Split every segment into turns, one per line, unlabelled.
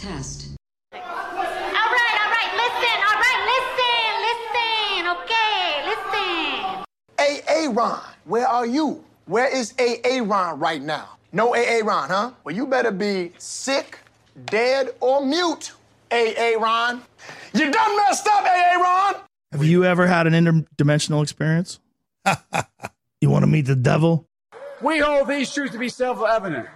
test.
All right, all right, listen, all right, listen, listen, okay, listen.
AA Ron, where are you? Where is AA Ron right now? No AA Ron, huh? Well, you better be sick, dead, or mute, AA Ron. You done messed up, AA Ron!
Have you ever had an interdimensional experience? you want to meet the devil?
We hold these truths to be self-evident.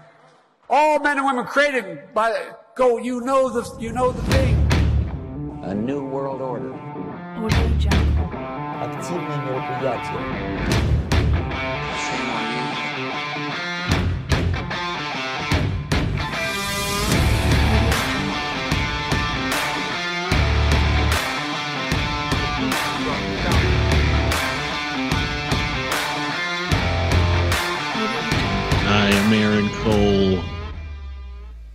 All men and women created by go. You know the you know the thing.
A new world order. Активные мероприятия.
I am Aaron Cole,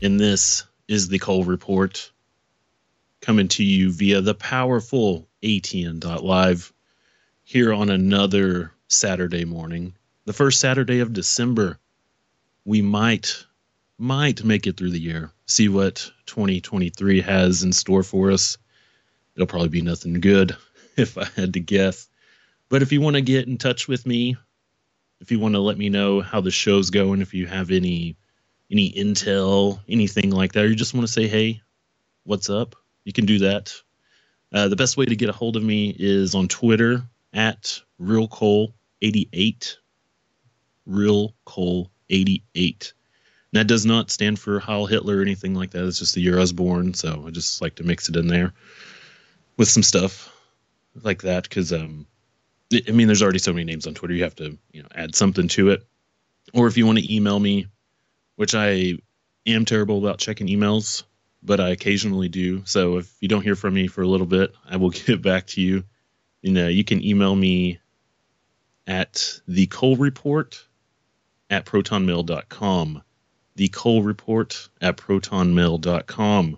and this is the Cole Report, coming to you via the powerful ATN.live here on another Saturday morning, the first Saturday of December. We might, might make it through the year, see what 2023 has in store for us. It'll probably be nothing good if I had to guess. But if you want to get in touch with me, if you want to let me know how the show's going, if you have any any intel, anything like that, or you just want to say, hey, what's up? You can do that. Uh, the best way to get a hold of me is on Twitter at realcole88. Realcole88. And that does not stand for Heil Hitler or anything like that. It's just the year I was born, so I just like to mix it in there with some stuff like that because um, I mean, there's already so many names on Twitter. You have to, you know, add something to it. Or if you want to email me, which I am terrible about checking emails, but I occasionally do. So if you don't hear from me for a little bit, I will get back to you. You uh, know, you can email me at the Cole Report at protonmail.com. The Cole Report at protonmail.com.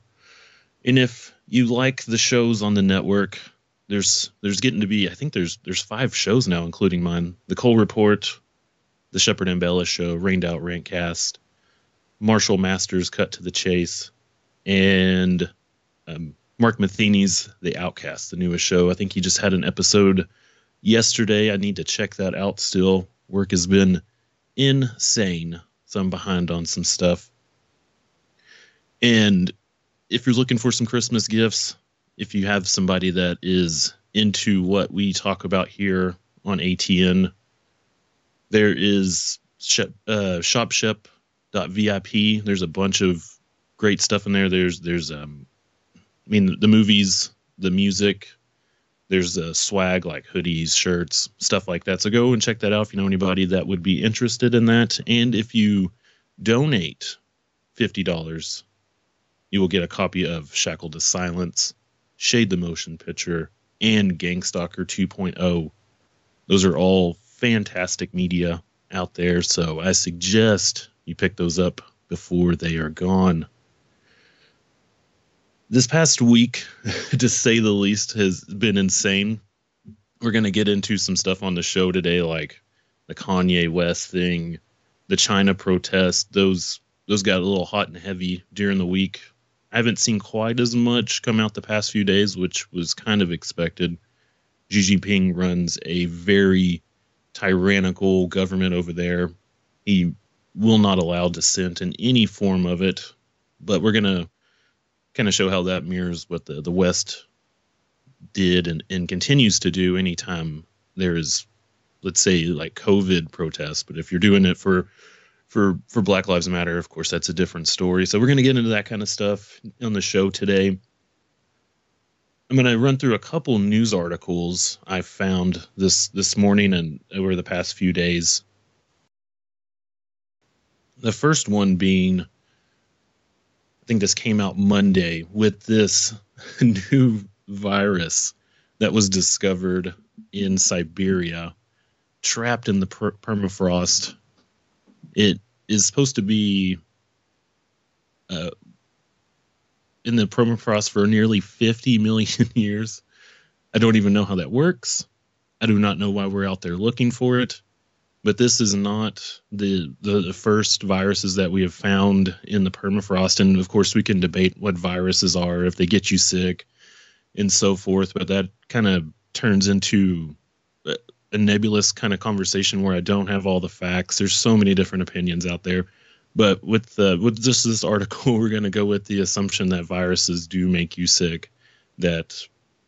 And if you like the shows on the network, there's there's getting to be I think there's there's five shows now, including mine. The Cole Report, the Shepard Ambellas Show, Rained Out Rantcast, Marshall Masters Cut to the Chase, and um, Mark Matheny's The Outcast, the newest show. I think he just had an episode yesterday. I need to check that out still. Work has been insane, so I'm behind on some stuff. And if you're looking for some Christmas gifts, if you have somebody that is into what we talk about here on ATN, there is shop, uh, shopship.vip. There's a bunch of great stuff in there. There's there's um, I mean the movies, the music. There's a swag like hoodies, shirts, stuff like that. So go and check that out if you know anybody that would be interested in that. And if you donate fifty dollars, you will get a copy of Shackled to Silence, Shade the Motion Picture, and Gangstalker 2.0. Those are all fantastic media out there, so I suggest you pick those up before they are gone. This past week, to say the least, has been insane. We're going to get into some stuff on the show today, like the Kanye West thing, the China protest. Those those got a little hot and heavy during the week. I haven't seen quite as much come out the past few days, which was kind of expected. Xi Jinping runs a very tyrannical government over there. He will not allow dissent in any form of it. But we're gonna kind of show how that mirrors what the, the West did and, and continues to do anytime there is let's say like COVID protests. But if you're doing it for for for Black Lives Matter, of course, that's a different story. So we're going to get into that kind of stuff on the show today. I'm going to run through a couple news articles I found this this morning and over the past few days. The first one being, I think this came out Monday with this new virus that was discovered in Siberia, trapped in the per- permafrost it is supposed to be uh, in the permafrost for nearly 50 million years. I don't even know how that works. I do not know why we're out there looking for it. But this is not the, the the first viruses that we have found in the permafrost. And of course, we can debate what viruses are if they get you sick, and so forth. But that kind of turns into a, nebulous kind of conversation where I don't have all the facts. There's so many different opinions out there. But with the with just this article, we're going to go with the assumption that viruses do make you sick, that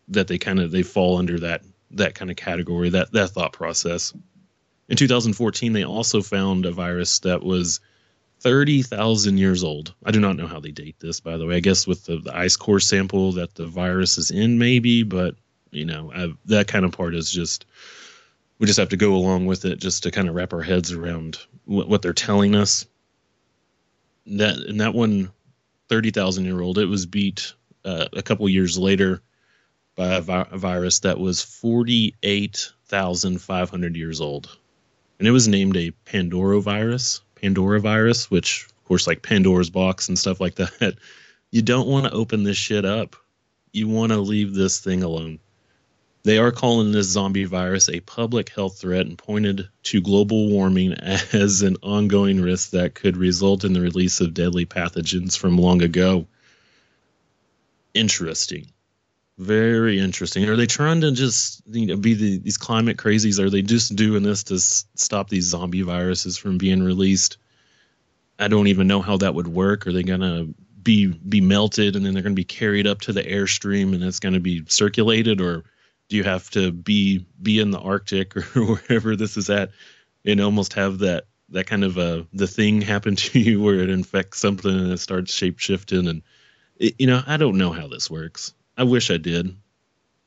that they kind of they fall under that that kind of category, that that thought process. In 2014, they also found a virus that was 30,000 years old. I do not know how they date this, by the way. I guess with the, the ice core sample that the virus is in, maybe, but you know, I, that kind of part is just we just have to go along with it just to kind of wrap our heads around what, what they're telling us. That and that one, 30,000 year old, it was beat uh, a couple years later by a, vi- a virus that was 48,500 years old. And it was named a Pandora virus, Pandora virus, which, of course, like Pandora's box and stuff like that. You don't want to open this shit up. You want to leave this thing alone. They are calling this zombie virus a public health threat and pointed to global warming as an ongoing risk that could result in the release of deadly pathogens from long ago. Interesting. Very interesting. Are they trying to just you know be the, these climate crazies? Are they just doing this to s- stop these zombie viruses from being released? I don't even know how that would work. Are they gonna be be melted and then they're gonna be carried up to the airstream and it's gonna be circulated, or do you have to be be in the Arctic or wherever this is at and almost have that that kind of uh the thing happen to you where it infects something and it starts shape shifting and it, you know I don't know how this works. I wish I did.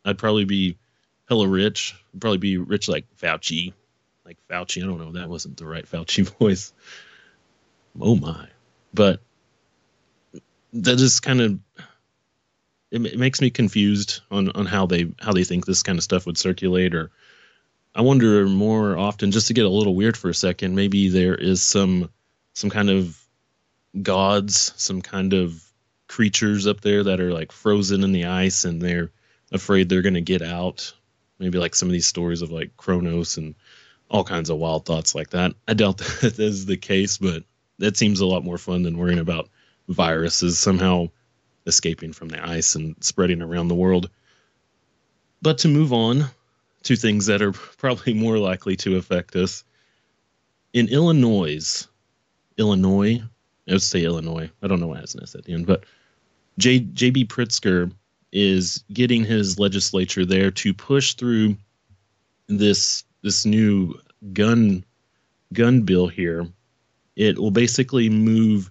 I'd probably be hella rich. I'd probably be rich like Fauci. Like Fauci. I don't know. That wasn't the right Fauci voice. Oh my. But that just kind of it, it makes me confused on on how they how they think this kind of stuff would circulate or I wonder more often just to get a little weird for a second maybe there is some some kind of gods some kind of creatures up there that are like frozen in the ice and they're afraid they're going to get out. Maybe like some of these stories of like Kronos and all kinds of wild thoughts like that. I doubt that is the case, but that seems a lot more fun than worrying about viruses somehow escaping from the ice and spreading around the world. But to move on to things that are probably more likely to affect us. In Illinois, Illinois, I would say Illinois. I don't know why it has an S at the end, but J, JB Pritzker is getting his legislature there to push through this this new gun gun bill here. It will basically move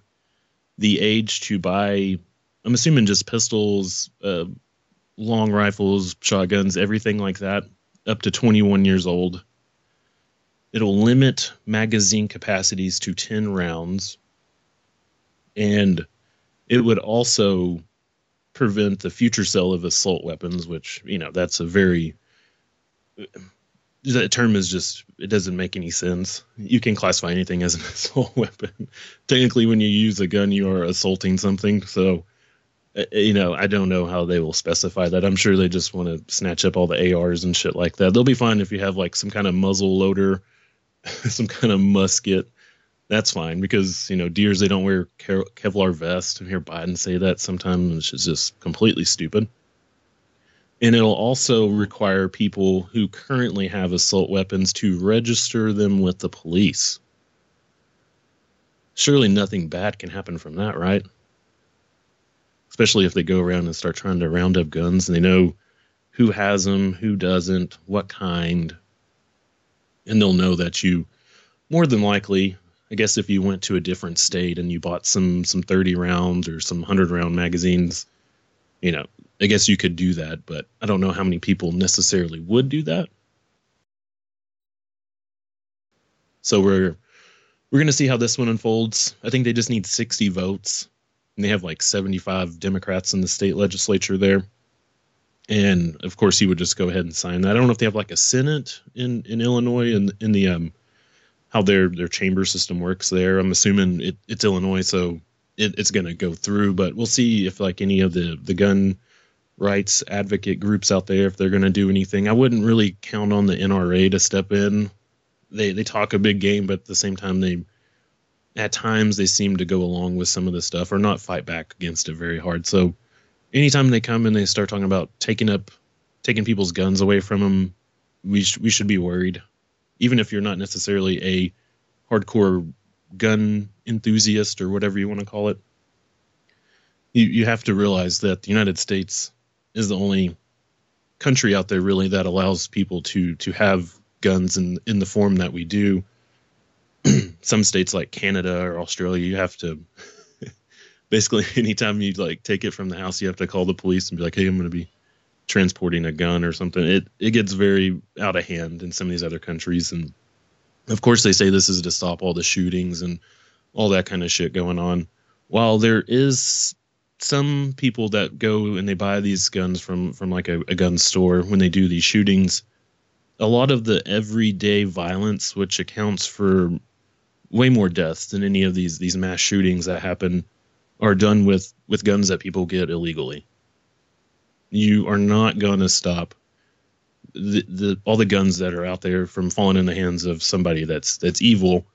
the age to buy. I'm assuming just pistols, uh, long rifles, shotguns, everything like that, up to 21 years old. It'll limit magazine capacities to 10 rounds and it would also prevent the future sale of assault weapons which you know that's a very that term is just it doesn't make any sense. You can classify anything as an assault weapon. Technically when you use a gun you are assaulting something. So uh, you know i don't know how they will specify that. I'm sure they just want to snatch up all the ars and shit like that. They'll be fine if you have like some kind of muzzle loader some kind of musket that's fine because you know deers they don't wear Kevlar vests. I hear Biden say that sometimes, which is just completely stupid. And it'll also require people who currently have assault weapons to register them with the police. Surely nothing bad can happen from that, right? Especially if they go around and start trying to round up guns and they know who has them, who doesn't, what kind. And they'll know that you more than likely I guess if you went to a different state and you bought some some 30 rounds or some 100 round magazines, you know, I guess you could do that, but I don't know how many people necessarily would do that. So we're we're going to see how this one unfolds. I think they just need 60 votes. And they have like 75 Democrats in the state legislature there. And of course, he would just go ahead and sign that. I don't know if they have like a Senate in, in Illinois and in, in the um, how their their chamber system works there. I'm assuming it, it's Illinois, so it, it's going to go through. But we'll see if like any of the the gun rights advocate groups out there if they're going to do anything. I wouldn't really count on the NRA to step in. they they talk a big game, but at the same time they at times they seem to go along with some of the stuff or not fight back against it very hard. So anytime they come and they start talking about taking up taking people's guns away from them, we sh- we should be worried, even if you're not necessarily a hardcore gun enthusiast or whatever you want to call it. You you have to realize that the United States is the only country out there really that allows people to to have guns in in the form that we do. Some states like Canada or Australia, you have to basically anytime you like take it from the house, you have to call the police and be like, "Hey, I'm going to be transporting a gun or something." It it gets very out of hand in some of these other countries, and of course they say this is to stop all the shootings and all that kind of shit going on. While there is some people that go and they buy these guns from from like a, a gun store when they do these shootings a lot of the everyday violence, which accounts for way more deaths than any of these these mass shootings that happen, are done with with guns that people get illegally. You are not going to stop the, the all the guns that are out there from falling in the hands of somebody that's that's evil.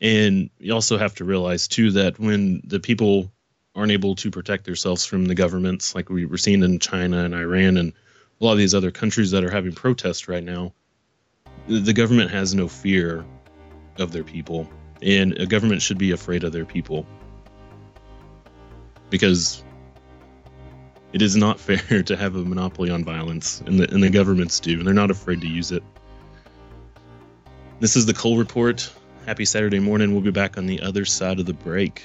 And you also have to realize too that when the people aren't able to protect themselves from the governments, like we were seeing in China and Iran and a lot of these other countries that are having protests right now, the government has no fear of their people, and a government should be afraid of their people because it is not fair to have a monopoly on violence, and the, and the governments do, and they're not afraid to use it. This is the Cole Report. Happy Saturday morning. We'll be back on the other side of the break.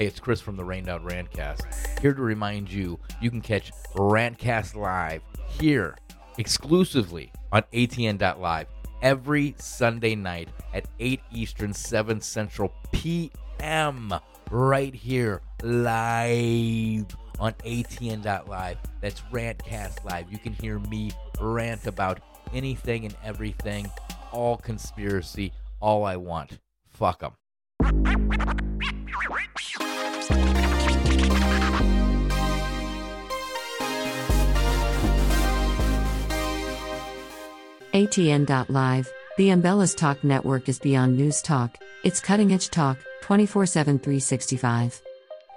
Hey, it's Chris from the Rain Down Rantcast. Here to remind you, you can catch Rantcast live here exclusively on ATN.live every Sunday night at 8 Eastern, 7 Central PM. Right here, live on ATN.live. That's Rantcast Live. You can hear me rant about anything and everything, all conspiracy, all I want. Fuck them.
ATN.live, the Ambellas Talk network is beyond news talk, it's cutting edge talk, 24 7 365.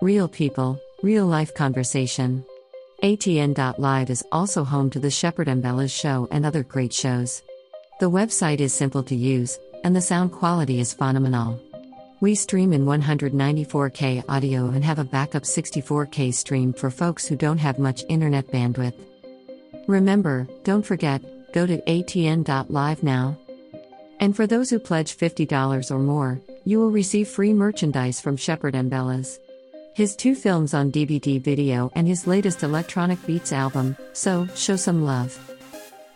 Real people, real life conversation. ATN.live is also home to the Shepard Ambellas show and other great shows. The website is simple to use, and the sound quality is phenomenal. We stream in 194K audio and have a backup 64K stream for folks who don't have much internet bandwidth. Remember, don't forget, go to atn.live now. And for those who pledge $50 or more, you will receive free merchandise from Shepard Ambellas. His two films on DVD video and his latest electronic beats album, so show some love.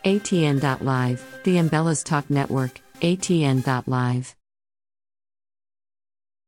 ATN.live, the Ambellas Talk Network, ATN.live.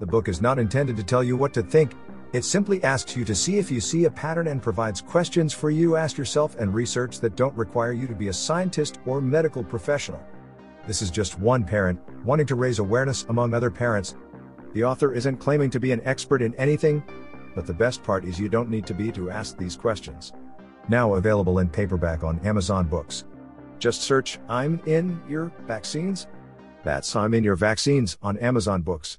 The book is not intended to tell you what to think, it simply asks you to see if you see a pattern and provides questions for you to ask yourself and research that don't require you to be a scientist or medical professional. This is just one parent wanting to raise awareness among other parents. The author isn't claiming to be an expert in anything, but the best part is you don't need to be to ask these questions. Now available in paperback on Amazon Books. Just search I'm in your vaccines. That's I'm in your vaccines on Amazon Books.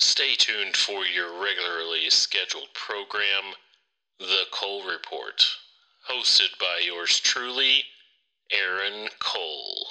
Stay tuned for your regularly scheduled program, The Cole Report, hosted by yours truly, Aaron Cole.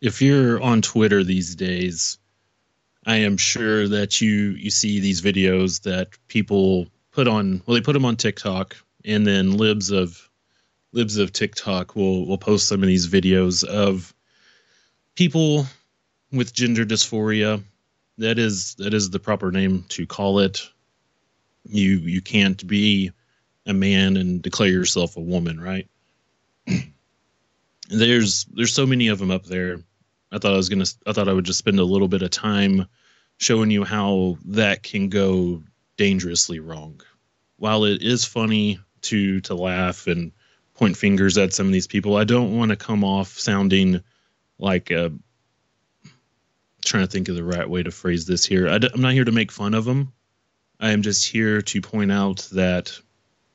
If you're on Twitter these days, I am sure that you you see these videos that people put on. Well, they put them on TikTok, and then libs of libs of TikTok will will post some of these videos of people with gender dysphoria. That is that is the proper name to call it. You you can't be a man and declare yourself a woman, right? there's there's so many of them up there I thought I was gonna. I thought I would just spend a little bit of time showing you how that can go dangerously wrong. While it is funny to to laugh and point fingers at some of these people, I don't want to come off sounding like a. Trying to think of the right way to phrase this here. I am not here to make fun of them. I am just here to point out that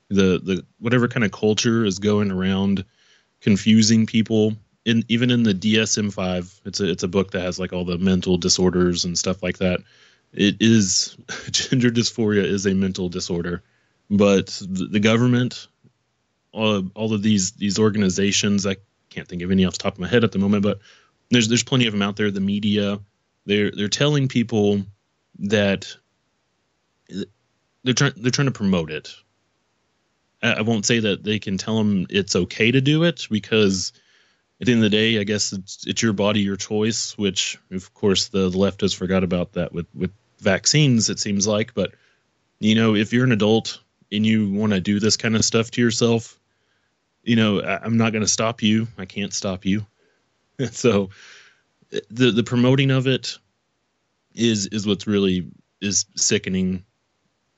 the the whatever kind of culture is going around confusing people in even in the DSM-5, it's a it's a book that has like all the mental disorders and stuff like that. It is gender dysphoria is a mental disorder, but the, the government, all, all of these these organizations, I can't think of any off the top of my head at the moment, but there's there's plenty of them out there. The media, they're they're telling people that they're trying they're trying to promote it. I, I won't say that they can tell them it's okay to do it because at the end of the day, I guess it's it's your body, your choice. Which, of course, the, the left has forgot about that with with vaccines. It seems like, but you know, if you're an adult and you want to do this kind of stuff to yourself, you know, I, I'm not going to stop you. I can't stop you. so, the the promoting of it is is what's really is sickening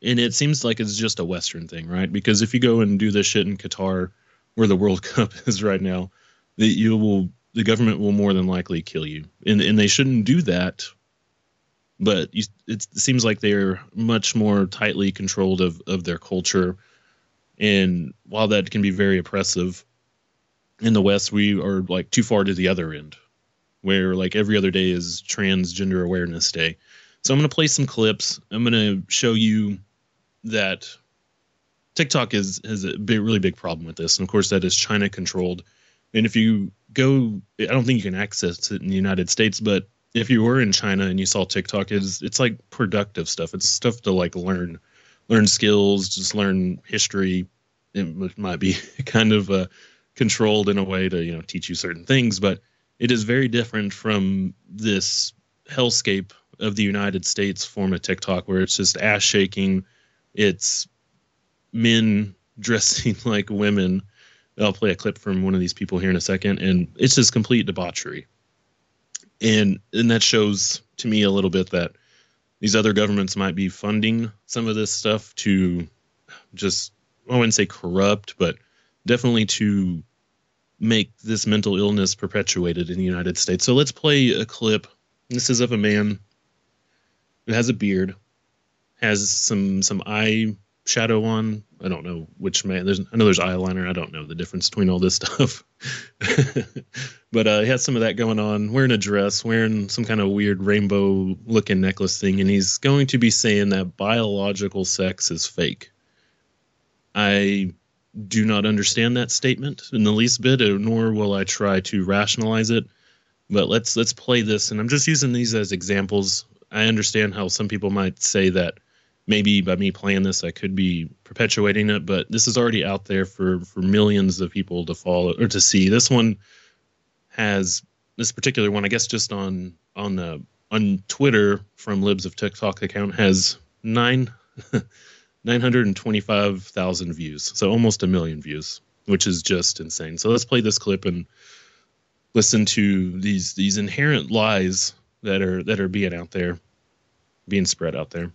and it seems like it's just a western thing right because if you go and do this shit in qatar where the world cup is right now that you will the government will more than likely kill you, and and they shouldn't do that. But you, it seems like they're much more tightly controlled of of their culture, and while that can be very oppressive, in the West we are like too far to the other end, where like every other day is Transgender Awareness Day. So I'm gonna play some clips. I'm gonna show you that TikTok is has a big, really big problem with this, and of course that is China controlled and if you go, I don't think you can access it in the United States, but if you were in China and you saw TikTok, it's it's like productive stuff. It's stuff to like learn, learn skills, just learn history. It might be kind of uh, controlled in a way to you know teach you certain things, but it is very different from this hellscape of the United States form of TikTok, where it's just ass shaking It's men dressing like women. I'll play a clip from one of these people here in a second, and it's just complete debauchery. And and that shows to me a little bit that these other governments might be funding some of this stuff to just I wouldn't say corrupt, but definitely to make this mental illness perpetuated in the United States. So let's play a clip. This is of a man who has a beard, has some some eye shadow on. I don't know which man. There's I know there's eyeliner. I don't know the difference between all this stuff. but uh, he has some of that going on. Wearing a dress, wearing some kind of weird rainbow looking necklace thing, and he's going to be saying that biological sex is fake. I do not understand that statement in the least bit, nor will I try to rationalize it. But let's let's play this, and I'm just using these as examples. I understand how some people might say that maybe by me playing this, I could be perpetuating it, but this is already out there for for millions of people to follow or to see. This one has this particular one, I guess, just on on the on Twitter from Libs of TikTok account has nine. 925,000 views. So almost a million views, which is just insane. So let's play this clip and listen to these these inherent lies that are that are being out there, being spread out there.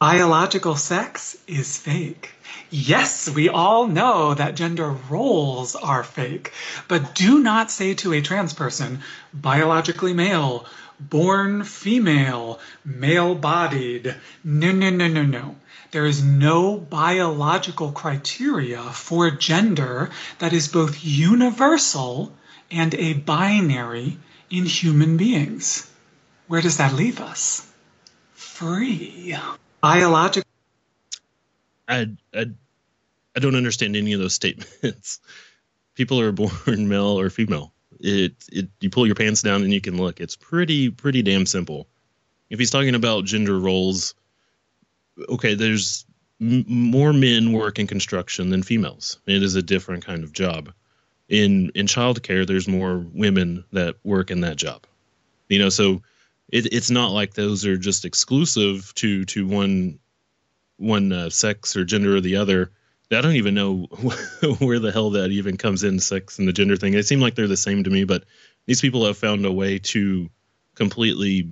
Biological sex is fake. Yes, we all know that gender roles are fake, but do not say to a trans person, biologically male, born female, male bodied. No, no, no, no, no. There is no biological criteria for gender that is both universal and a binary in human beings. Where does that leave us? Free. Biological.
I, I, I don't understand any of those statements. People are born male or female. It, it, you pull your pants down and you can look. It's pretty, pretty damn simple. If he's talking about gender roles, okay, there's more men work in construction than females. It is a different kind of job. In in childcare, there's more women that work in that job. You know, so it, it's not like those are just exclusive to to one one uh, sex or gender or the other. I don't even know where the hell that even comes in, sex and the gender thing. They seem like they're the same to me, but these people have found a way to completely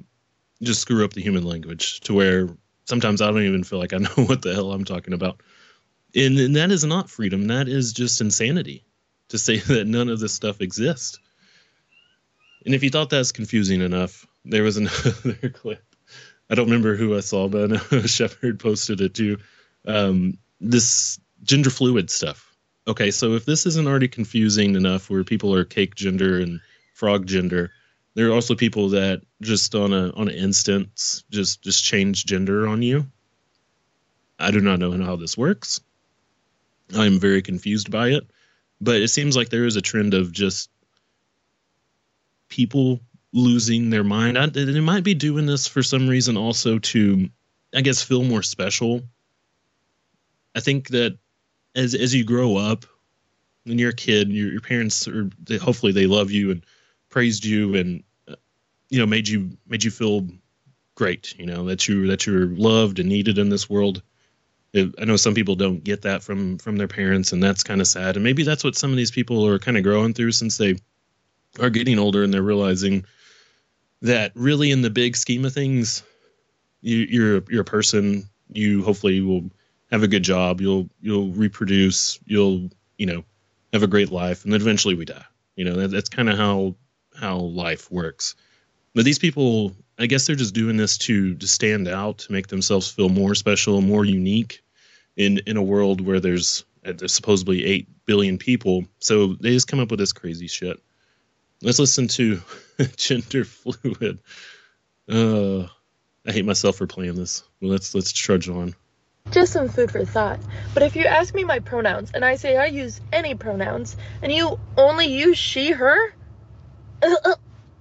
just screw up the human language to where sometimes I don't even feel like I know what the hell I'm talking about. And, and that is not freedom. That is just insanity to say that none of this stuff exists. And if you thought that's confusing enough, there was another clip. I don't remember who I saw, but I Shepard posted it too. Um, this gender fluid stuff. Okay, so if this isn't already confusing enough where people are cake gender and frog gender, there are also people that just on a on an instance just just change gender on you. I do not know how this works. I'm very confused by it, but it seems like there is a trend of just people losing their mind. I, they might be doing this for some reason also to, I guess, feel more special. I think that as as you grow up, when you're a kid, your, your parents are they, hopefully they love you and praised you and uh, you know made you made you feel great you know that you that you're loved and needed in this world i know some people don't get that from from their parents and that's kind of sad and maybe that's what some of these people are kind of growing through since they are getting older and they're realizing that really in the big scheme of things you, you're you're a person you hopefully will have a good job you'll you'll reproduce you'll you know have a great life and then eventually we die you know that, that's kind of how how life works but these people, I guess they're just doing this to to stand out, to make themselves feel more special, more unique in in a world where there's there's supposedly eight billion people. So they just come up with this crazy shit. Let's listen to gender fluid. Uh, I hate myself for playing this. Well, let's let's trudge on.
Just some food for thought. But if you ask me my pronouns and I say I use any pronouns and you only use she, her,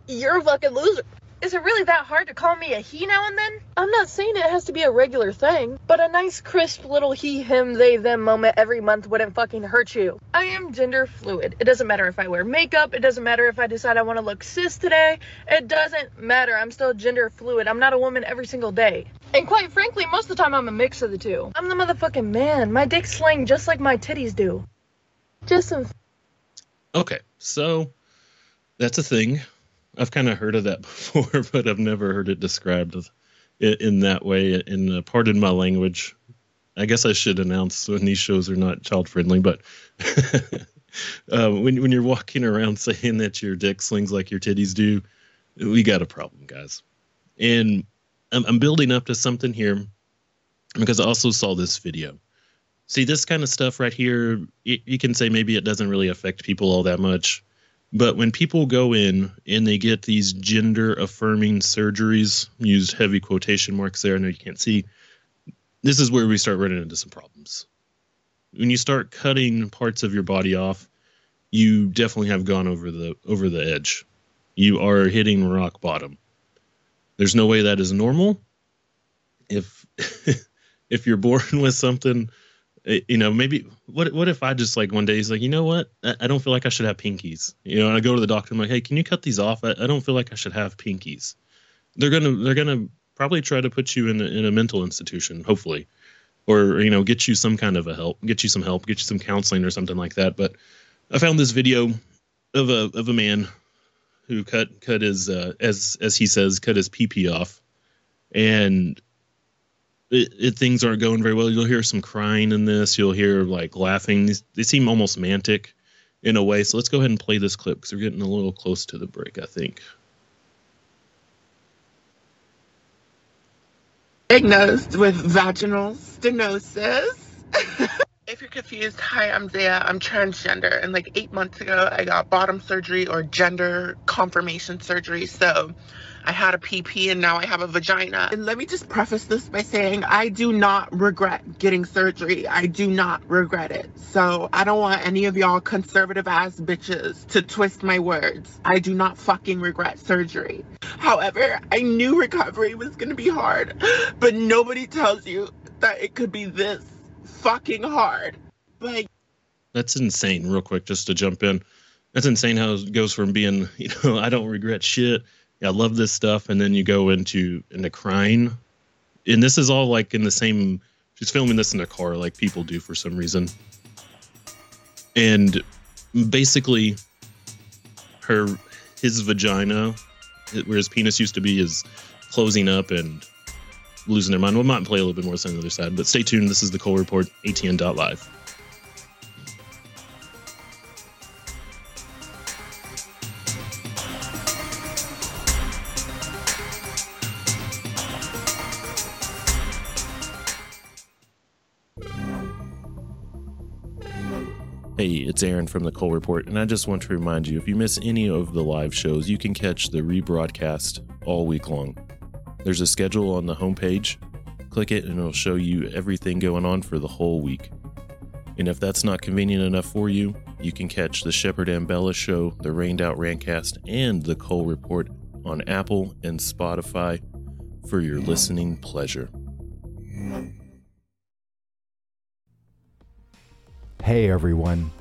you're a fucking loser. Is it really that hard to call me a he now and then? I'm not saying it has to be a regular thing, but a nice crisp little he, him, they, them moment every month wouldn't fucking hurt you. I am gender fluid. It doesn't matter if I wear makeup, it doesn't matter if I decide I want to look cis today. It doesn't matter. I'm still gender fluid. I'm not a woman every single day. And quite frankly, most of the time I'm a mix of the two. I'm the motherfucking man. My dick slang just like my titties do. Just some
Okay, so that's a thing. I've kind of heard of that before, but I've never heard it described in, in that way. And uh, pardon my language. I guess I should announce when these shows are not child friendly, but uh, when when you're walking around saying that your dick slings like your titties do, we got a problem, guys. And I'm, I'm building up to something here because I also saw this video. See, this kind of stuff right here, you, you can say maybe it doesn't really affect people all that much. But when people go in and they get these gender affirming surgeries, used heavy quotation marks there, I know you can't see, this is where we start running into some problems. When you start cutting parts of your body off, you definitely have gone over the over the edge. You are hitting rock bottom. There's no way that is normal. If if you're born with something you know, maybe what what if I just like one day he's like, you know what, I, I don't feel like I should have pinkies. You know, and I go to the doctor, I'm like, hey, can you cut these off? I, I don't feel like I should have pinkies. They're gonna they're gonna probably try to put you in a, in a mental institution, hopefully, or you know, get you some kind of a help, get you some help, get you some counseling or something like that. But I found this video of a of a man who cut cut his uh, as as he says cut his pee off, and it, it, things aren't going very well. You'll hear some crying in this. You'll hear like laughing. They seem almost mantic in a way. So let's go ahead and play this clip because we're getting a little close to the break, I think.
Diagnosed with vaginal stenosis. if you're confused, hi, I'm Zaya. I'm transgender. And like eight months ago, I got bottom surgery or gender confirmation surgery. So I had a PP and now I have a vagina. And let me just preface this by saying I do not regret getting surgery. I do not regret it. So I don't want any of y'all conservative ass bitches to twist my words. I do not fucking regret surgery. However, I knew recovery was gonna be hard, but nobody tells you that it could be this fucking hard. But
that's insane, real quick, just to jump in. That's insane how it goes from being, you know, I don't regret shit I love this stuff, and then you go into into crying, and this is all like in the same. She's filming this in a car, like people do for some reason, and basically, her his vagina, where his penis used to be, is closing up and losing their mind. We might play a little bit more on the other side, but stay tuned. This is the Cole Report, ATN.live. Hey, it's Aaron from the Cole Report, and I just want to remind you if you miss any of the live shows, you can catch the rebroadcast all week long. There's a schedule on the homepage. Click it, and it'll show you everything going on for the whole week. And if that's not convenient enough for you, you can catch the Shepard Ambellas Show, the Rained Out Rantcast, and the Cole Report on Apple and Spotify for your listening pleasure.
Hey everyone,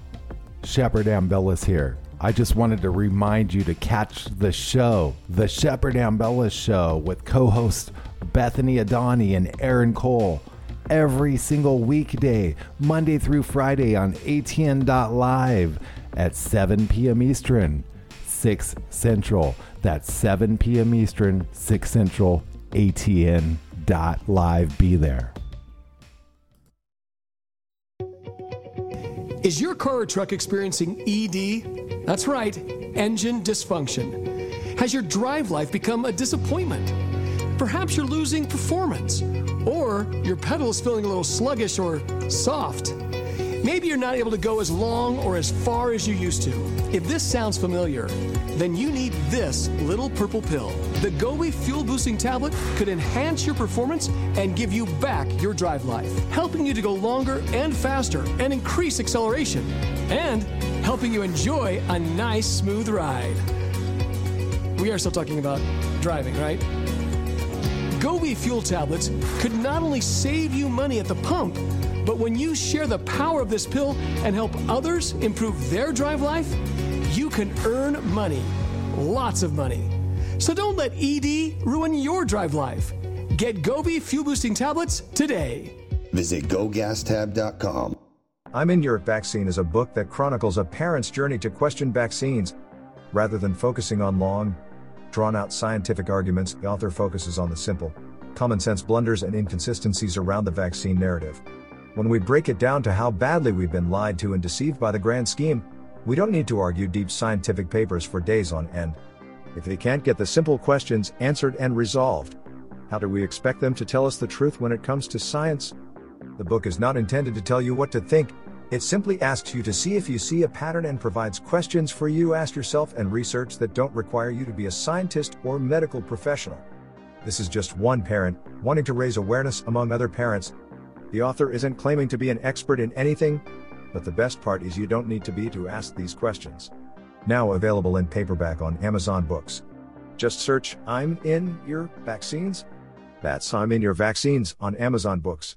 Shepard Ambellas here. I just wanted to remind you to catch the show, The Shepard Ambellas Show, with co hosts Bethany Adani and Aaron Cole, every single weekday, Monday through Friday on ATN.live at 7 p.m. Eastern, 6 Central. That's 7 p.m. Eastern, 6 Central, ATN.live. Be there.
Is your car or truck experiencing ED? That's right, engine dysfunction. Has your drive life become a disappointment? Perhaps you're losing performance, or your pedal is feeling a little sluggish or soft. Maybe you're not able to go as long or as far as you used to. If this sounds familiar, then you need this little purple pill. The GoWe Fuel Boosting Tablet could enhance your performance and give you back your drive life, helping you to go longer and faster and increase acceleration, and helping you enjoy a nice, smooth ride. we are still talking about driving, right? Gobi fuel tablets could not only save you money at the pump, but when you share the power of this pill and help others improve their drive life, you can earn money. Lots of money. So don't let ED ruin your drive life. Get Gobi fuel boosting tablets today.
Visit gogastab.com.
I'm in Your Vaccine is a book that chronicles a parent's journey to question vaccines. Rather than focusing on long, drawn out scientific arguments, the author focuses on the simple, common sense blunders and inconsistencies around the vaccine narrative. When we break it down to how badly we've been lied to and deceived by the grand scheme, we don't need to argue deep scientific papers for days on end. If they can't get the simple questions answered and resolved, how do we expect them to tell us the truth when it comes to science? The book is not intended to tell you what to think, it simply asks you to see if you see a pattern and provides questions for you to ask yourself and research that don't require you to be a scientist or medical professional. This is just one parent wanting to raise awareness among other parents. The author isn't claiming to be an expert in anything, but the best part is you don't need to be to ask these questions. Now available in paperback on Amazon Books. Just search I'm in your vaccines. That's I'm in your vaccines on Amazon Books.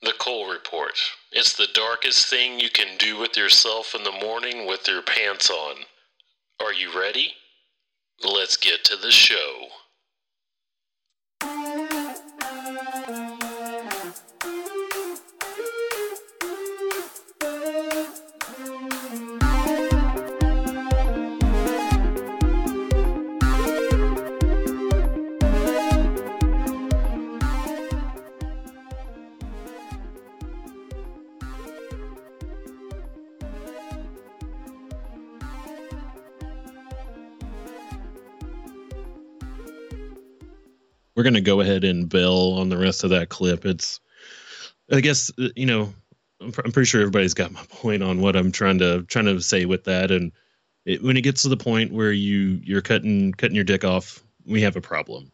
The Cole Report. It's the darkest thing you can do with yourself in the morning with your pants on. Are you ready? Let's get to the show.
We're going to go ahead and bail on the rest of that clip. It's, I guess, you know, I'm, I'm pretty sure everybody's got my point on what I'm trying to trying to say with that. And it, when it gets to the point where you you're cutting cutting your dick off, we have a problem.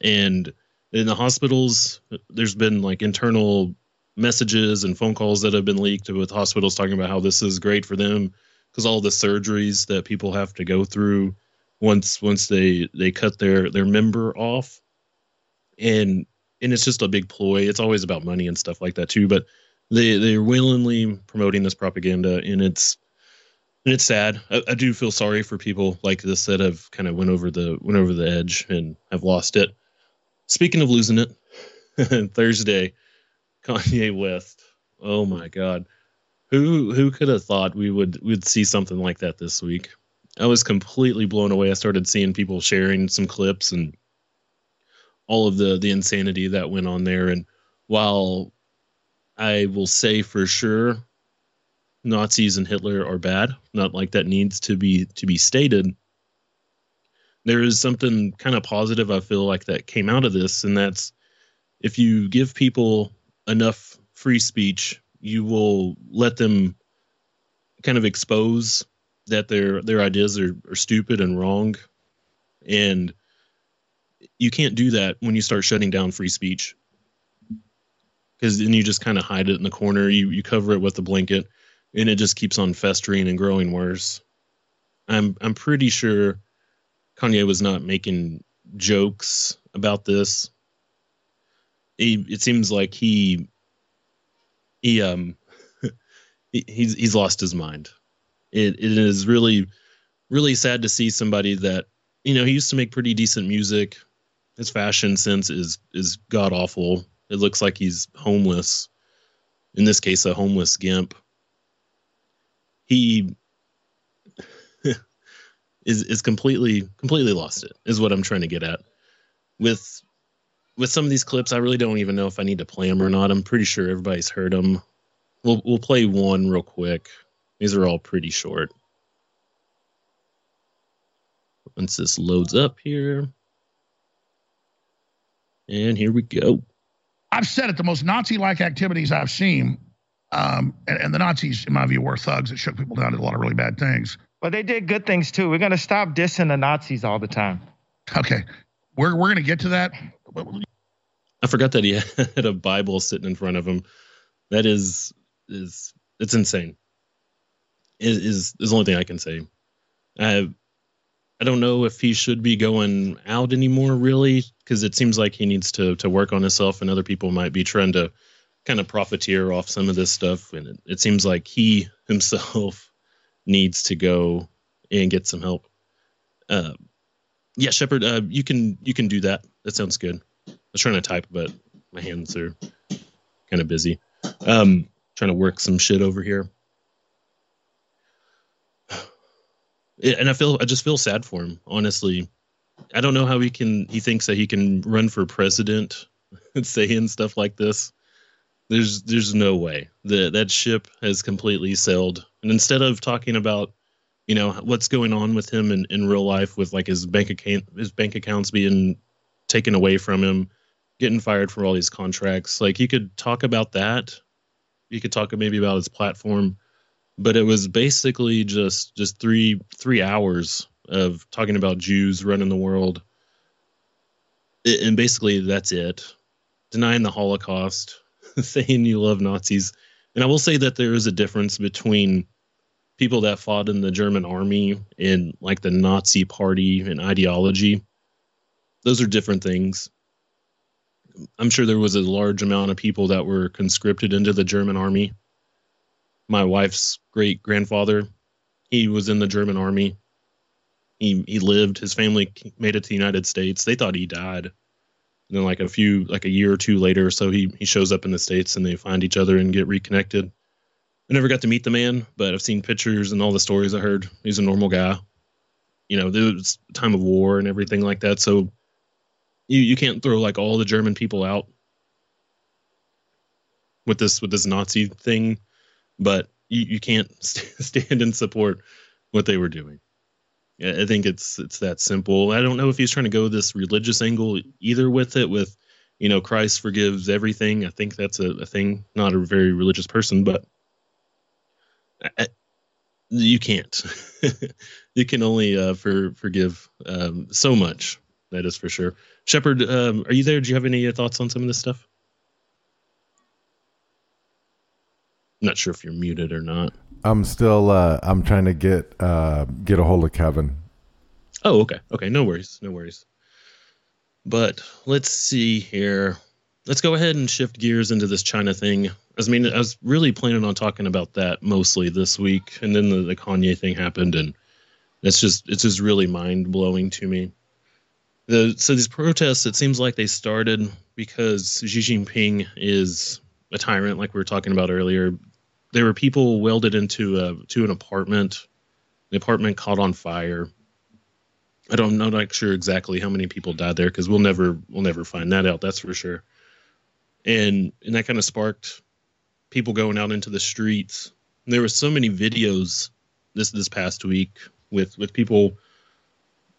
And in the hospitals, there's been like internal messages and phone calls that have been leaked with hospitals talking about how this is great for them because all the surgeries that people have to go through once once they they cut their their member off and and it's just a big ploy. It's always about money and stuff like that too. But they they're willingly promoting this propaganda, and it's and it's sad. I, I do feel sorry for people like this that have kind of went over the went over the edge and have lost it. Speaking of losing it, Thursday, Kanye West. Oh my God, who who could have thought we would would see something like that this week? I was completely blown away. I started seeing people sharing some clips and all of the the insanity that went on there. And while I will say for sure Nazis and Hitler are bad, not like that needs to be to be stated. There is something kind of positive I feel like that came out of this, and that's if you give people enough free speech, you will let them kind of expose that their their ideas are, are stupid and wrong. And you can't do that when you start shutting down free speech. Because then you just kind of hide it in the corner. You you cover it with a blanket and it just keeps on festering and growing worse. I'm i'm pretty sure kanye was not making jokes about this. He, it seems like he he um he, he's he's lost his mind. It it is really really sad to see somebody that you know he used to make pretty decent music his fashion sense is is god awful. It looks like he's homeless. In this case, a homeless gimp. He is is completely completely lost it. Is what I'm trying to get at. With with some of these clips, I really don't even know if I need to play them or not. I'm pretty sure everybody's heard them. We'll we'll play one real quick. These are all pretty short. Once this loads up here. And here we go.
I've said it, the most Nazi like activities I've seen, um, and, and the Nazis, in my view, were thugs that shook people down, did a lot of really bad things.
But they did good things too. We're gonna stop dissing the Nazis all the time.
Okay. We're, we're going to get to that.
I forgot that he had a Bible sitting in front of him. That is is it's insane. Is is, is the only thing I can say. I I don't know if he should be going out anymore, really, because it seems like he needs to to work on himself, and other people might be trying to kind of profiteer off some of this stuff. And it, it seems like he himself needs to go and get some help. Uh, yeah, Shepard, uh, you can you can do that. That sounds good. I was trying to type, but my hands are kind of busy. Um, trying to work some shit over here. Yeah, and I feel I just feel sad for him, honestly. I don't know how he can he thinks that he can run for president and saying stuff like this. There's there's no way. The that ship has completely sailed. And instead of talking about, you know, what's going on with him in, in real life with like his bank account his bank accounts being taken away from him, getting fired for all these contracts, like you could talk about that. You could talk maybe about his platform but it was basically just just three three hours of talking about Jews running the world, It- and basically that's it. Denying the Holocaust, saying you love Nazis, and I will say that there is a difference between people that fought in the German army and like the Nazi party and ideology. Those are different things. I'm sure there was a large amount of people that were conscripted into the German army my wife's great grandfather he was in the german army. He he lived his family made it to the united states. They thought he died. And then like a few like a year or two later so he he shows up in the states and they find each other and get reconnected. I never got to meet the man but i've seen pictures and all the stories i heard. He's a normal guy. You know there was time of war and everything like that so you you can't throw like all the german people out with this with this nazi thing but you, you can't st- stand and support what they were doing. I think it's it's that simple. I don't know if he's trying to go this religious angle either with it, with you know Christ forgives everything. I think that's a, a thing. Not a very religious person, but I- you can't. you can only uh, for forgive um, so much. That is for sure. Shepard, um, are you there? Do you have any uh, thoughts on some of this stuff? Not sure if you're muted or not.
I'm still. Uh, I'm trying to get uh, get a hold of Kevin.
Oh, okay. Okay, no worries. No worries. But let's see here. Let's go ahead and shift gears into this China thing. I mean, I was really planning on talking about that mostly this week, and then the, the Kanye thing happened, and it's just it's just really mind blowing to me. The so these protests, it seems like they started because Xi Jinping is a tyrant, like we were talking about earlier. There were people welded into a to an apartment. The apartment caught on fire. I don't know, not sure exactly how many people died there because we'll never we'll never find that out. That's for sure. And and that kind of sparked people going out into the streets. And There were so many videos this this past week with with people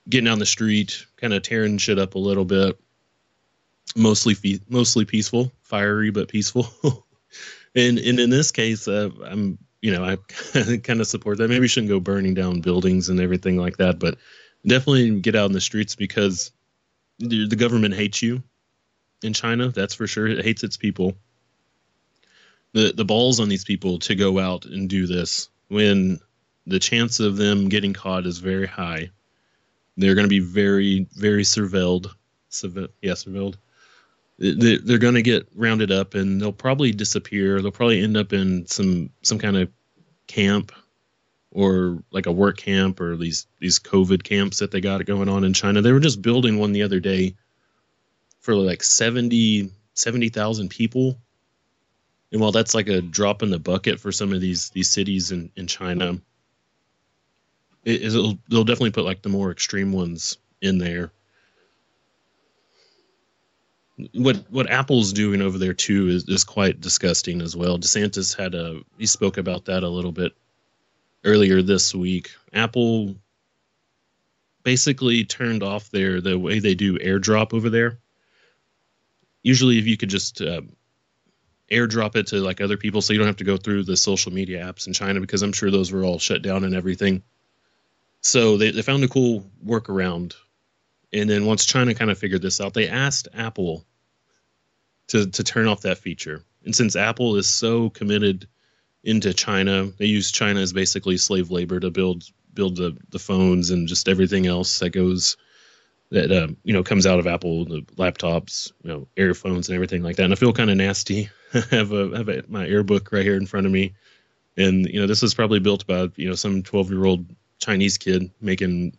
getting down the street, kind of tearing shit up a little bit. Mostly mostly peaceful, fiery but peaceful. and and in this case, uh, I'm you know I kind of support that. Maybe shouldn't go burning down buildings and everything like that, but definitely get out in the streets because the, the government hates you in China. That's for sure. It hates its people. The the balls on these people to go out and do this when the chance of them getting caught is very high. They're going to be very very surveilled. Surve- yeah, surveilled. They- They're going to get rounded up and they'll probably disappear. They'll probably end up in some some kind of camp or like a work camp or these these COVID camps that they got going on in China. They were just building one the other day for like 70 70,000 people. And while that's like a drop in the bucket for some of these these cities in in China, it, it'll they'll definitely put like the more extreme ones in there. What what Apple's doing over there too is, is quite disgusting as well. DeSantis had a he spoke about that a little bit earlier this week. Apple basically turned off their the way they do airdrop over there. Usually, if you could just uh, airdrop it to like other people, so you don't have to go through the social media apps in China, because I'm sure those were all shut down and everything. So they, they found a cool workaround, and then once China kind of figured this out, they asked Apple to to turn off that feature. And since Apple is so committed into China, they use China as basically slave labor to build build the the phones and just everything else that goes that um, you know comes out of Apple, the laptops, you know, earphones and everything like that. And I feel kind of nasty. I have a have a, my AirBook right here in front of me, and you know this was probably built by you know some twelve year old Chinese kid making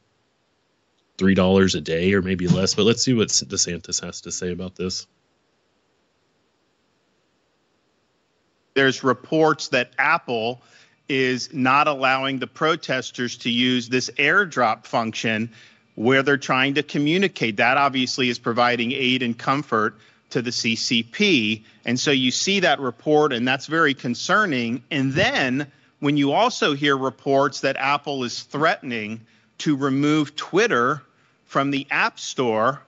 three dollars a day or maybe less. But let's see what DeSantis has to say about this.
There's reports that Apple is not allowing the protesters to use this airdrop function where they're trying to communicate. That obviously is providing aid and comfort to the CCP. And so you see that report, and that's very concerning. And then when you also hear reports that Apple is threatening to remove Twitter from the App Store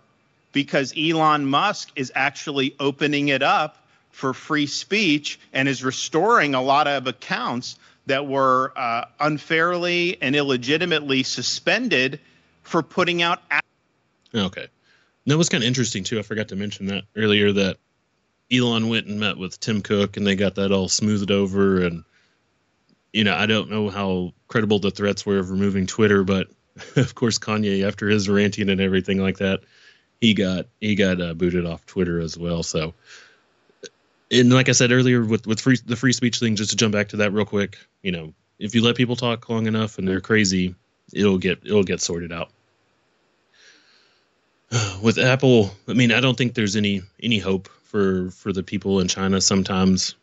because Elon Musk is actually opening it up for free speech and is restoring a lot of accounts that were uh, unfairly and illegitimately suspended for putting out.
Okay. That was kind of interesting too. I forgot to mention that earlier that Elon went and met with Tim Cook and they got that all smoothed over. And, you know, I don't know how credible the threats were of removing Twitter, but of course, Kanye, after his ranting and everything like that, he got he got uh, booted off Twitter as well. So, and like I said earlier, with with free the free speech thing, just to jump back to that real quick, you know, if you let people talk long enough and they're crazy, it'll get it'll get sorted out. With Apple, I mean, I don't think there's any any hope for for the people in China. Sometimes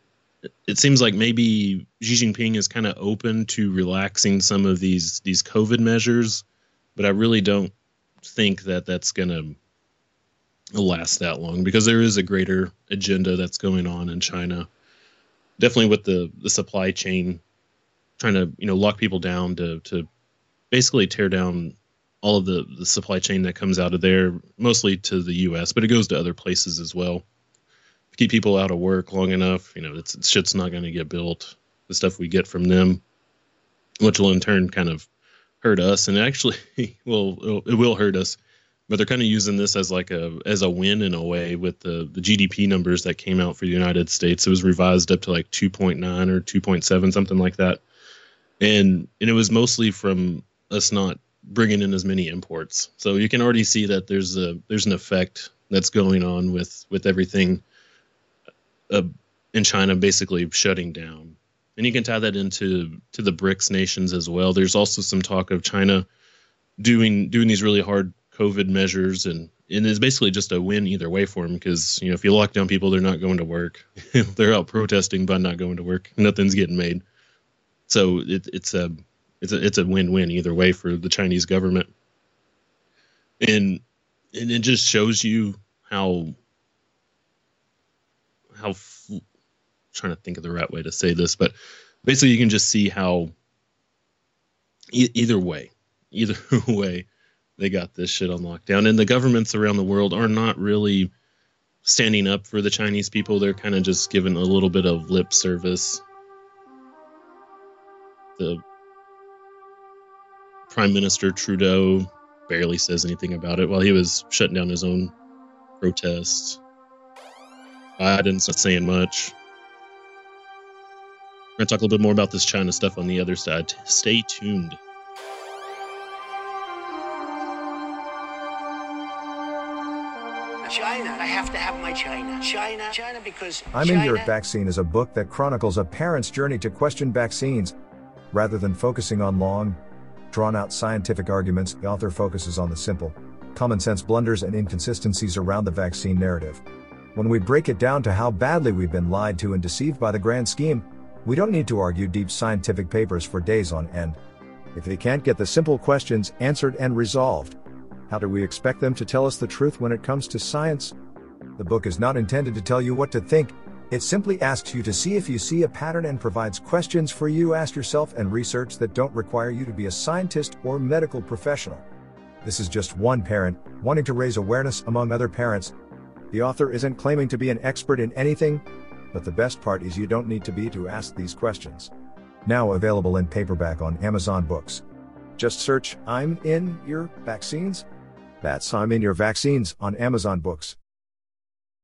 it seems like maybe Xi Jinping is kind of open to relaxing some of these these COVID measures, but I really don't think that that's going to last that long because there is a greater agenda that's going on in China. Definitely with the the supply chain trying to, you know, lock people down to to basically tear down all of the the supply chain that comes out of there, mostly to the US, but it goes to other places as well. Keep people out of work long enough, you know, it's shit's not going to get built. The stuff we get from them, which will in turn kind of hurt us, and actually, will it will hurt us but they're kind of using this as like a as a win in a way with the the GDP numbers that came out for the United States. It was revised up to like 2.9 or 2.7 something like that. And and it was mostly from us not bringing in as many imports. So you can already see that there's a there's an effect that's going on with with everything uh, in China basically shutting down. And you can tie that into to the BRICS nations as well. There's also some talk of China doing doing these really hard COVID measures, and and it's basically just a win either way for them because you know if you lock down people, they're not going to work. they're out protesting but not going to work. Nothing's getting made. So it, it's a it's a it's a win-win either way for the Chinese government. And and it just shows you how how trying to think of the right way to say this, but basically you can just see how e- either way, either way, they got this shit on lockdown. And the governments around the world are not really standing up for the Chinese people. They're kind of just giving a little bit of lip service. The Prime Minister Trudeau barely says anything about it while he was shutting down his own protests. Biden's not start saying much. We're going to talk a little bit more about this China stuff on the other side. Stay tuned.
China. I have to have my China. China, China, because
I'm
China,
in Your Vaccine is a book that chronicles a parent's journey to question vaccines. Rather than focusing on long, drawn out scientific arguments, the author focuses on the simple, common sense blunders and inconsistencies around the vaccine narrative. When we break it down to how badly we've been lied to and deceived by the grand scheme, we don't need to argue deep scientific papers for days on end. If they can't get the simple questions answered and resolved, how do we expect them to tell us the truth when it comes to science? The book is not intended to tell you what to think, it simply asks you to see if you see a pattern and provides questions for you to ask yourself and research that don't require you to be a scientist or medical professional. This is just one parent wanting to raise awareness among other parents. The author isn't claiming to be an expert in anything, but the best part is you don't need to be to ask these questions. Now available in paperback on Amazon Books. Just search I'm in your vaccines. That's I'm in your vaccines on Amazon Books.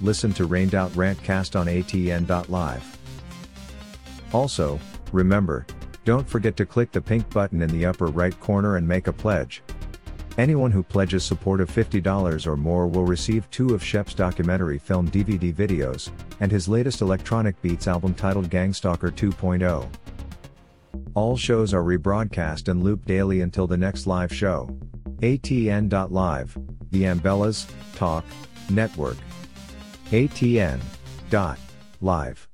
listen to Rained Out Rantcast on ATN.live. Also, remember, don't forget to click the pink button in the upper right corner and make a pledge. Anyone who pledges support of $50 or more will receive two of Shep's documentary film DVD videos, and his latest electronic beats album titled Gangstalker 2.0. All shows are rebroadcast and looped daily until the next live show. ATN.live, the Ambellas Talk Network. ATN. Dot. Live.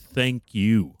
Thank you.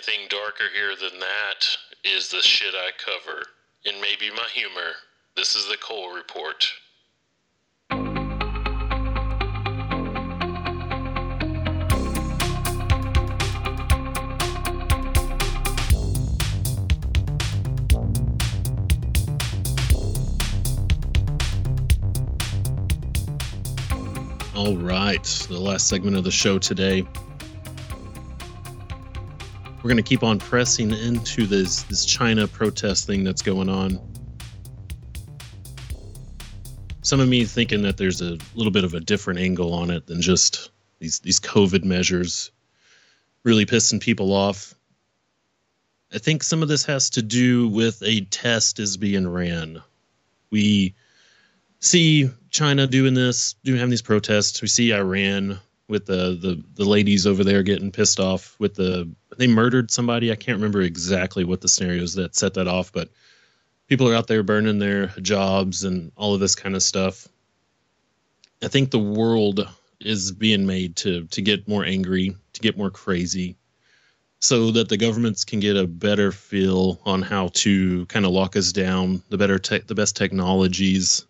The only thing darker here than that is the shit I cover. And maybe my humor. This is the Cole Report.
All right, the last segment of the show today. We're going to keep on pressing into this this China protest thing that's going on. Some of me thinking that there's a little bit of a different angle on it than just these these COVID measures really pissing people off. I think some of this has to do with a test is being ran. We see China doing this, doing having these protests. We see Iran with the, the the ladies over there getting pissed off with the they murdered somebody. I can't remember exactly what the scenarios that set that off, but people are out there burning their jobs and all of this kind of stuff. I think the world is being made to to get more angry, to get more crazy, so that the governments can get a better feel on how to kind of lock us down, the better the best technologies,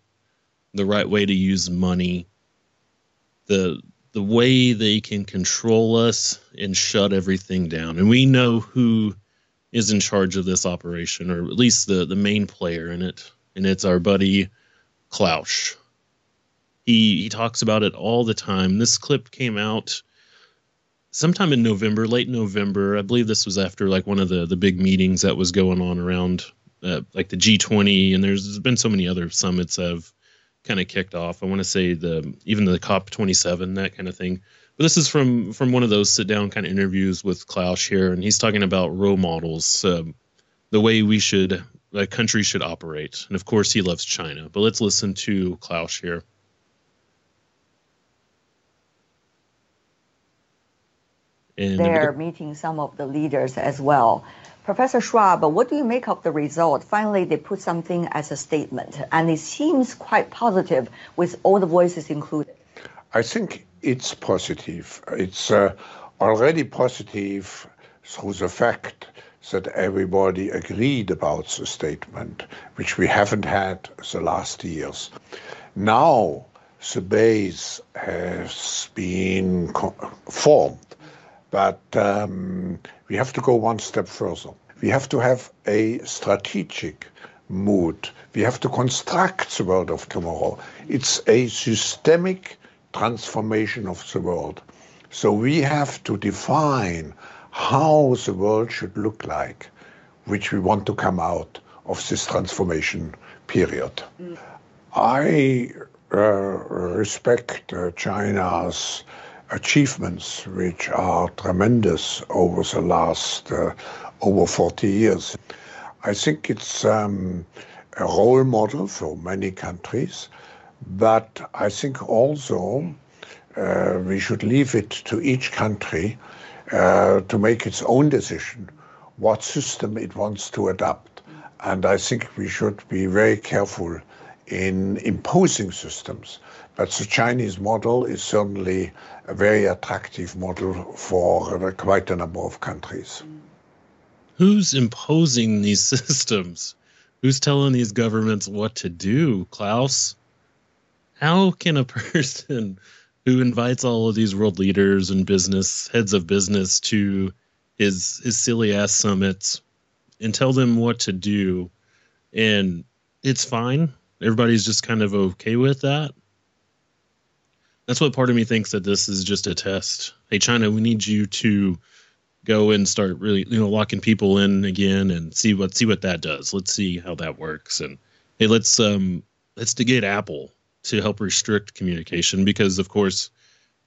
the right way to use money, the the way they can control us and shut everything down. And we know who is in charge of this operation, or at least the, the main player in it. and it's our buddy Klaus. He he talks about it all the time. This clip came out sometime in November, late November. I believe this was after like one of the the big meetings that was going on around uh, like the G20, and there's been so many other summits have kind of kicked off. I want to say the even the COP 27, that kind of thing. But this is from from one of those sit down kind of interviews with Klaus here, and he's talking about role models, um, the way we should a country should operate, and of course he loves China. But let's listen to Klaus here.
And They're meeting some of the leaders as well. Professor Schwab, what do you make of the result? Finally, they put something as a statement, and it seems quite positive with all the voices included.
I think it's positive. It's uh, already positive through the fact that everybody agreed about the statement, which we haven't had the last years. Now, the base has been formed but um, we have to go one step further. We have to have a strategic mood. We have to construct the world of tomorrow. It's a systemic transformation of the world. So we have to define how the world should look like, which we want to come out of this transformation period. Mm. I uh, respect uh, China's achievements, which are tremendous over the last uh, over 40 years. I think it's um, a role model for many countries, but I think also uh, we should leave it to each country uh, to make its own decision what system it wants to adopt. And I think we should be very careful in imposing systems. But the Chinese model is certainly a very attractive model for quite a number of countries.
Who's imposing these systems? Who's telling these governments what to do, Klaus? How can a person who invites all of these world leaders and business heads of business to his his silly ass summits and tell them what to do and it's fine everybody's just kind of okay with that that's what part of me thinks that this is just a test. Hey, China, we need you to go and start really, you know, locking people in again and see what see what that does. Let's see how that works. And hey, let's um let's get Apple to help restrict communication because of course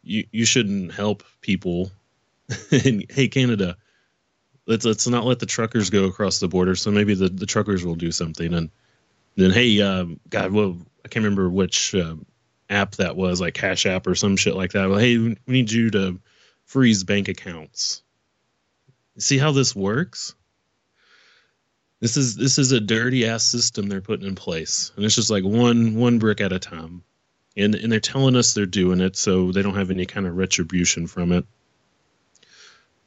you you shouldn't help people. and hey, Canada, let's let's not let the truckers go across the border. So maybe the the truckers will do something. And then hey, um, God, well, I can't remember which. Uh, app that was like Cash App or some shit like that. Well, hey, we need you to freeze bank accounts. See how this works? This is this is a dirty ass system they're putting in place, and it's just like one one brick at a time, and and they're telling us they're doing it, so they don't have any kind of retribution from it.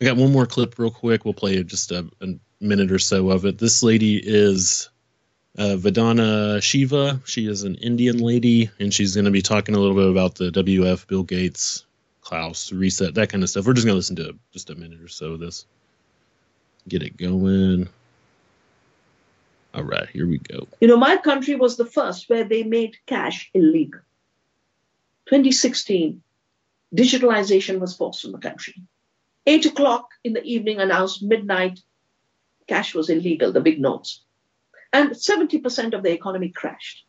I got one more clip real quick. We'll play just a, a minute or so of it. This lady is uh, Vandana Shiva. She is an Indian lady, and she's going to be talking a little bit about the WF, Bill Gates, Klaus, reset, that kind of stuff. We're just going to listen to just a minute or so of this. Get it going. All right, here we go.
You know, my country was the first where they made cash illegal. 2016, digitalization was forced on the country. Eight o'clock in the evening announced midnight, cash was illegal, the big notes and 70% of the economy crashed.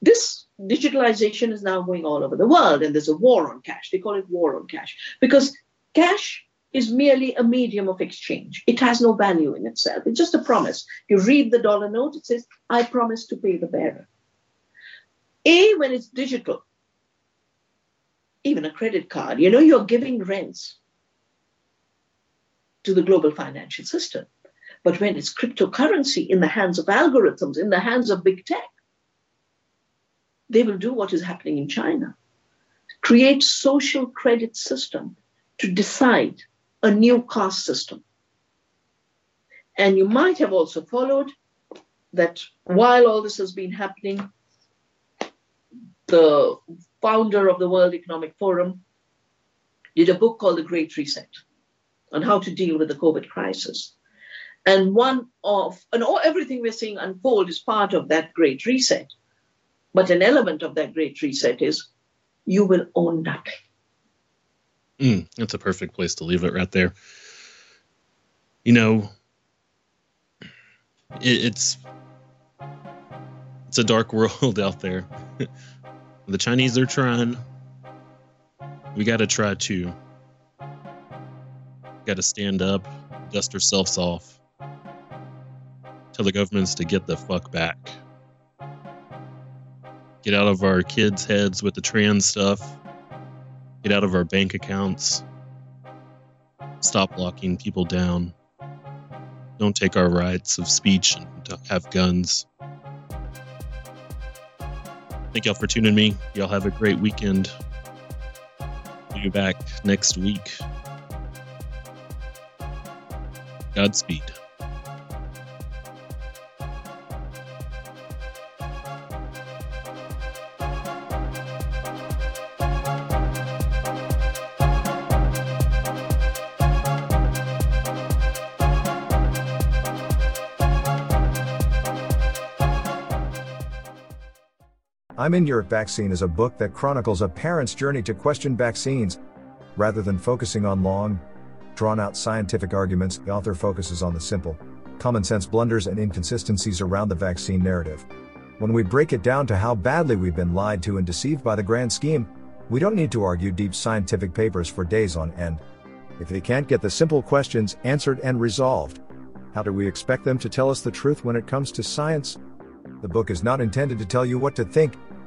This digitalization is now going all over the world, and there's a war on cash. They call it war on cash because cash is merely a medium of exchange. It has no value in itself. It's just a promise. You read the dollar note, it says, I promise to pay the bearer. A, when it's digital, even a credit card, you know, you're giving rents to the global financial system. But when it's cryptocurrency in the hands of algorithms, in the hands of big tech, they will do what is happening in China create social credit system to decide a new caste system. And you might have also followed that while all this has been happening, the founder of the World Economic Forum did a book called The Great Reset on how to deal with the COVID crisis. And one of, and all, everything we're seeing unfold is part of that great reset. But an element of that great reset is you will own nothing.
Mm, that's a perfect place to leave it right there. You know, it, it's it's a dark world out there. the Chinese are trying. We got to try too. Got to stand up, dust ourselves off, tell the governments to get the fuck back. Get out of our kids' heads with the trans stuff. Get out of our bank accounts. Stop locking people down. Don't take our rights of speech and don't have guns. Thank y'all for tuning me. Y'all have a great weekend. Be back next week. Godspeed.
I'm in Your Vaccine is a book that chronicles a parent's journey to question vaccines. Rather than focusing on long, drawn out scientific arguments, the author focuses on the simple, common sense blunders and inconsistencies around the vaccine narrative. When we break it down to how badly we've been lied to and deceived by the grand scheme, we don't need to argue deep scientific papers for days on end. If they can't get the simple questions answered and resolved, how do we expect them to tell us the truth when it comes to science? The book is not intended to tell you what to think,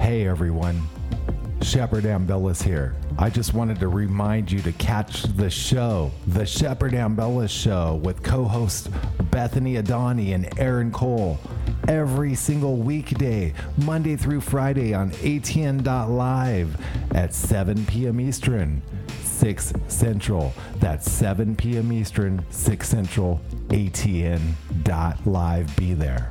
Hey everyone, Shepard Ambellas here. I just wanted to remind you to catch the show, The Shepard Ambellas Show, with co hosts Bethany Adani and Aaron Cole, every single weekday, Monday through Friday on ATN.live at 7 p.m. Eastern. 6 Central. That's 7 p.m. Eastern, 6 Central, ATN.live. Be there.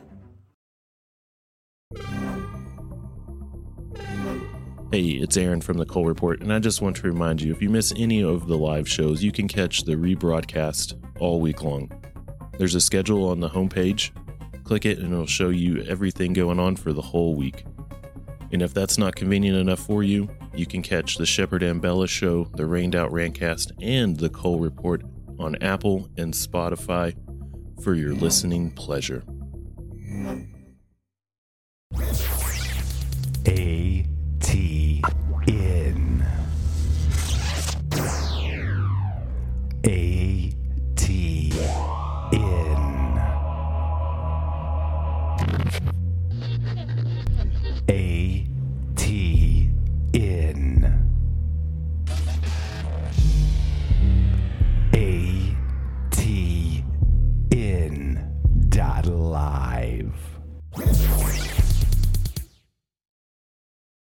Hey, it's Aaron from The Cole Report, and I just want to remind you if you miss any of the live shows, you can catch the rebroadcast all week long. There's a schedule on the homepage. Click it, and it'll show you everything going on for the whole week. And if that's not convenient enough for you, you can catch The Shepard Ambellas Show, The Rained Out Rantcast, and The Cole Report on Apple and Spotify for your listening pleasure. Hey. a